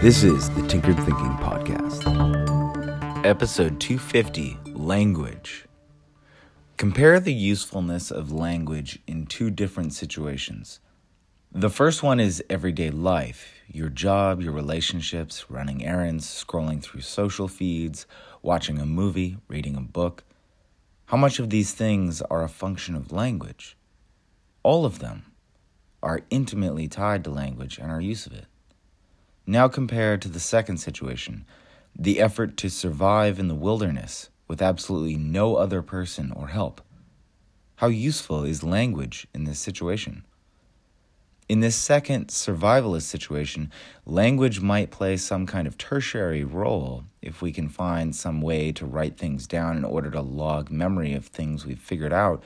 This is the Tinkered Thinking Podcast. Episode 250 Language. Compare the usefulness of language in two different situations. The first one is everyday life your job, your relationships, running errands, scrolling through social feeds, watching a movie, reading a book. How much of these things are a function of language? All of them are intimately tied to language and our use of it. Now compare to the second situation the effort to survive in the wilderness with absolutely no other person or help. How useful is language in this situation? In this second survivalist situation, language might play some kind of tertiary role if we can find some way to write things down in order to log memory of things we've figured out.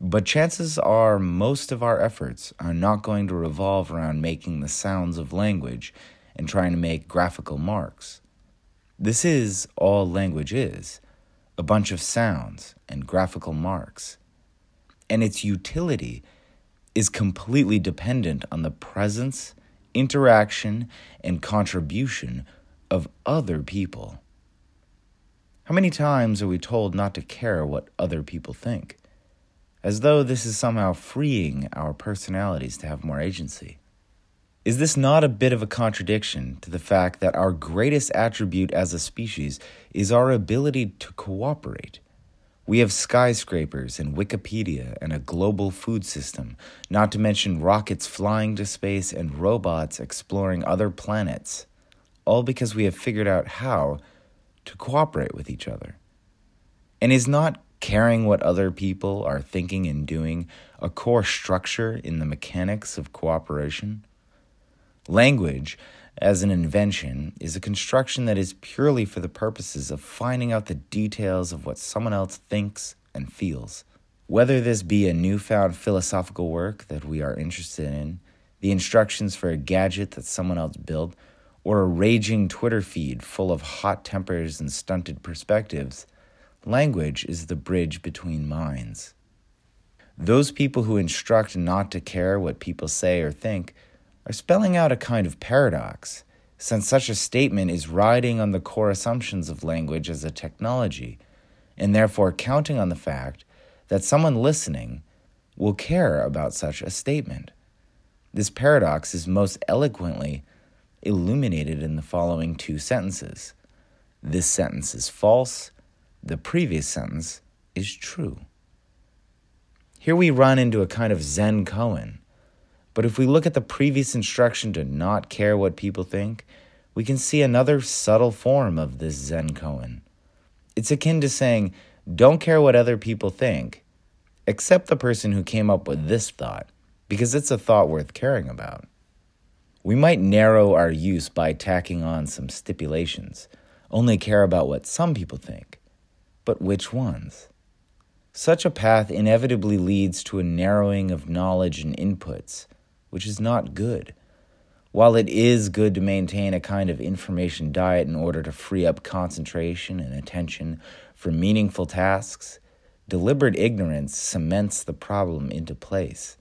But chances are most of our efforts are not going to revolve around making the sounds of language and trying to make graphical marks. This is all language is a bunch of sounds and graphical marks. And its utility is completely dependent on the presence, interaction, and contribution of other people. How many times are we told not to care what other people think? As though this is somehow freeing our personalities to have more agency. Is this not a bit of a contradiction to the fact that our greatest attribute as a species is our ability to cooperate? We have skyscrapers and Wikipedia and a global food system, not to mention rockets flying to space and robots exploring other planets, all because we have figured out how to cooperate with each other. And is not caring what other people are thinking and doing a core structure in the mechanics of cooperation? Language, as an invention, is a construction that is purely for the purposes of finding out the details of what someone else thinks and feels. Whether this be a newfound philosophical work that we are interested in, the instructions for a gadget that someone else built, or a raging Twitter feed full of hot tempers and stunted perspectives, language is the bridge between minds. Those people who instruct not to care what people say or think are spelling out a kind of paradox, since such a statement is riding on the core assumptions of language as a technology, and therefore counting on the fact that someone listening will care about such a statement. This paradox is most eloquently illuminated in the following two sentences. This sentence is false, the previous sentence is true. Here we run into a kind of Zen koan but if we look at the previous instruction to not care what people think, we can see another subtle form of this Zen koan. It's akin to saying, don't care what other people think, except the person who came up with this thought, because it's a thought worth caring about. We might narrow our use by tacking on some stipulations, only care about what some people think, but which ones? Such a path inevitably leads to a narrowing of knowledge and inputs which is not good. While it is good to maintain a kind of information diet in order to free up concentration and attention for meaningful tasks, deliberate ignorance cements the problem into place.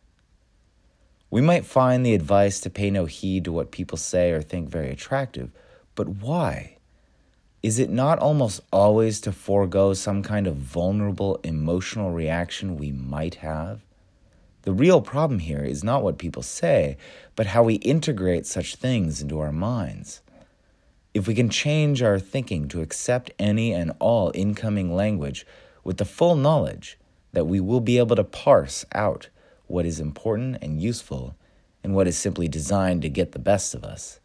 We might find the advice to pay no heed to what people say or think very attractive, but why? Is it not almost always to forego some kind of vulnerable emotional reaction we might have? The real problem here is not what people say, but how we integrate such things into our minds. If we can change our thinking to accept any and all incoming language with the full knowledge that we will be able to parse out what is important and useful and what is simply designed to get the best of us,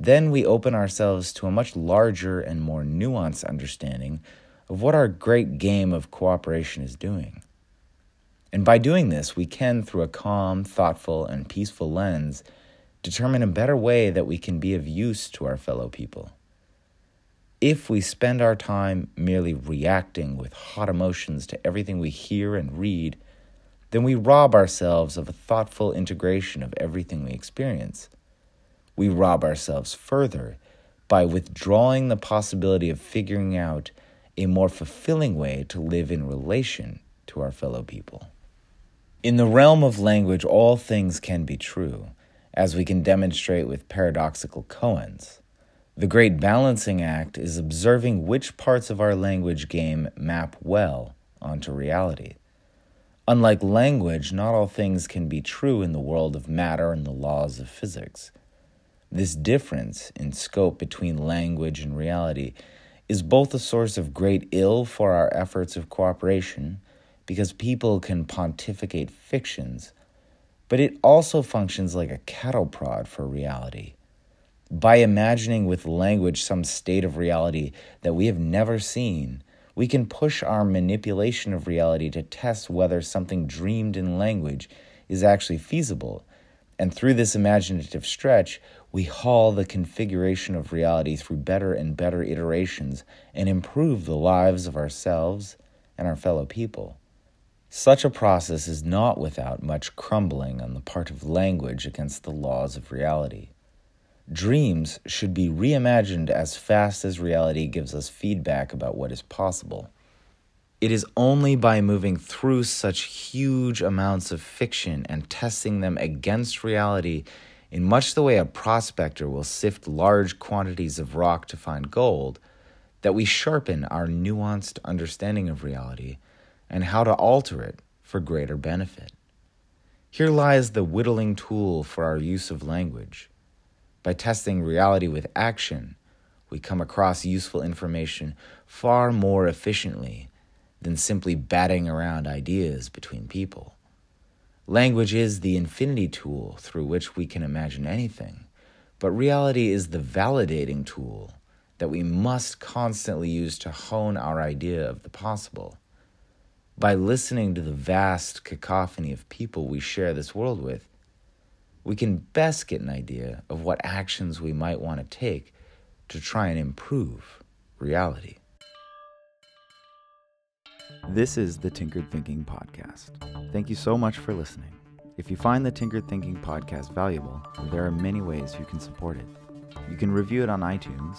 then we open ourselves to a much larger and more nuanced understanding of what our great game of cooperation is doing. And by doing this, we can, through a calm, thoughtful, and peaceful lens, determine a better way that we can be of use to our fellow people. If we spend our time merely reacting with hot emotions to everything we hear and read, then we rob ourselves of a thoughtful integration of everything we experience. We rob ourselves further by withdrawing the possibility of figuring out a more fulfilling way to live in relation to our fellow people. In the realm of language, all things can be true, as we can demonstrate with paradoxical koans. The great balancing act is observing which parts of our language game map well onto reality. Unlike language, not all things can be true in the world of matter and the laws of physics. This difference in scope between language and reality is both a source of great ill for our efforts of cooperation, because people can pontificate fictions, but it also functions like a cattle prod for reality. By imagining with language some state of reality that we have never seen, we can push our manipulation of reality to test whether something dreamed in language is actually feasible. And through this imaginative stretch, we haul the configuration of reality through better and better iterations and improve the lives of ourselves and our fellow people. Such a process is not without much crumbling on the part of language against the laws of reality. Dreams should be reimagined as fast as reality gives us feedback about what is possible. It is only by moving through such huge amounts of fiction and testing them against reality in much the way a prospector will sift large quantities of rock to find gold, that we sharpen our nuanced understanding of reality and how to alter it for greater benefit. Here lies the whittling tool for our use of language. By testing reality with action, we come across useful information far more efficiently than simply batting around ideas between people. Language is the infinity tool through which we can imagine anything, but reality is the validating tool that we must constantly use to hone our idea of the possible. By listening to the vast cacophony of people we share this world with, we can best get an idea of what actions we might want to take to try and improve reality. This is the Tinkered Thinking Podcast. Thank you so much for listening. If you find the Tinkered Thinking Podcast valuable, there are many ways you can support it. You can review it on iTunes,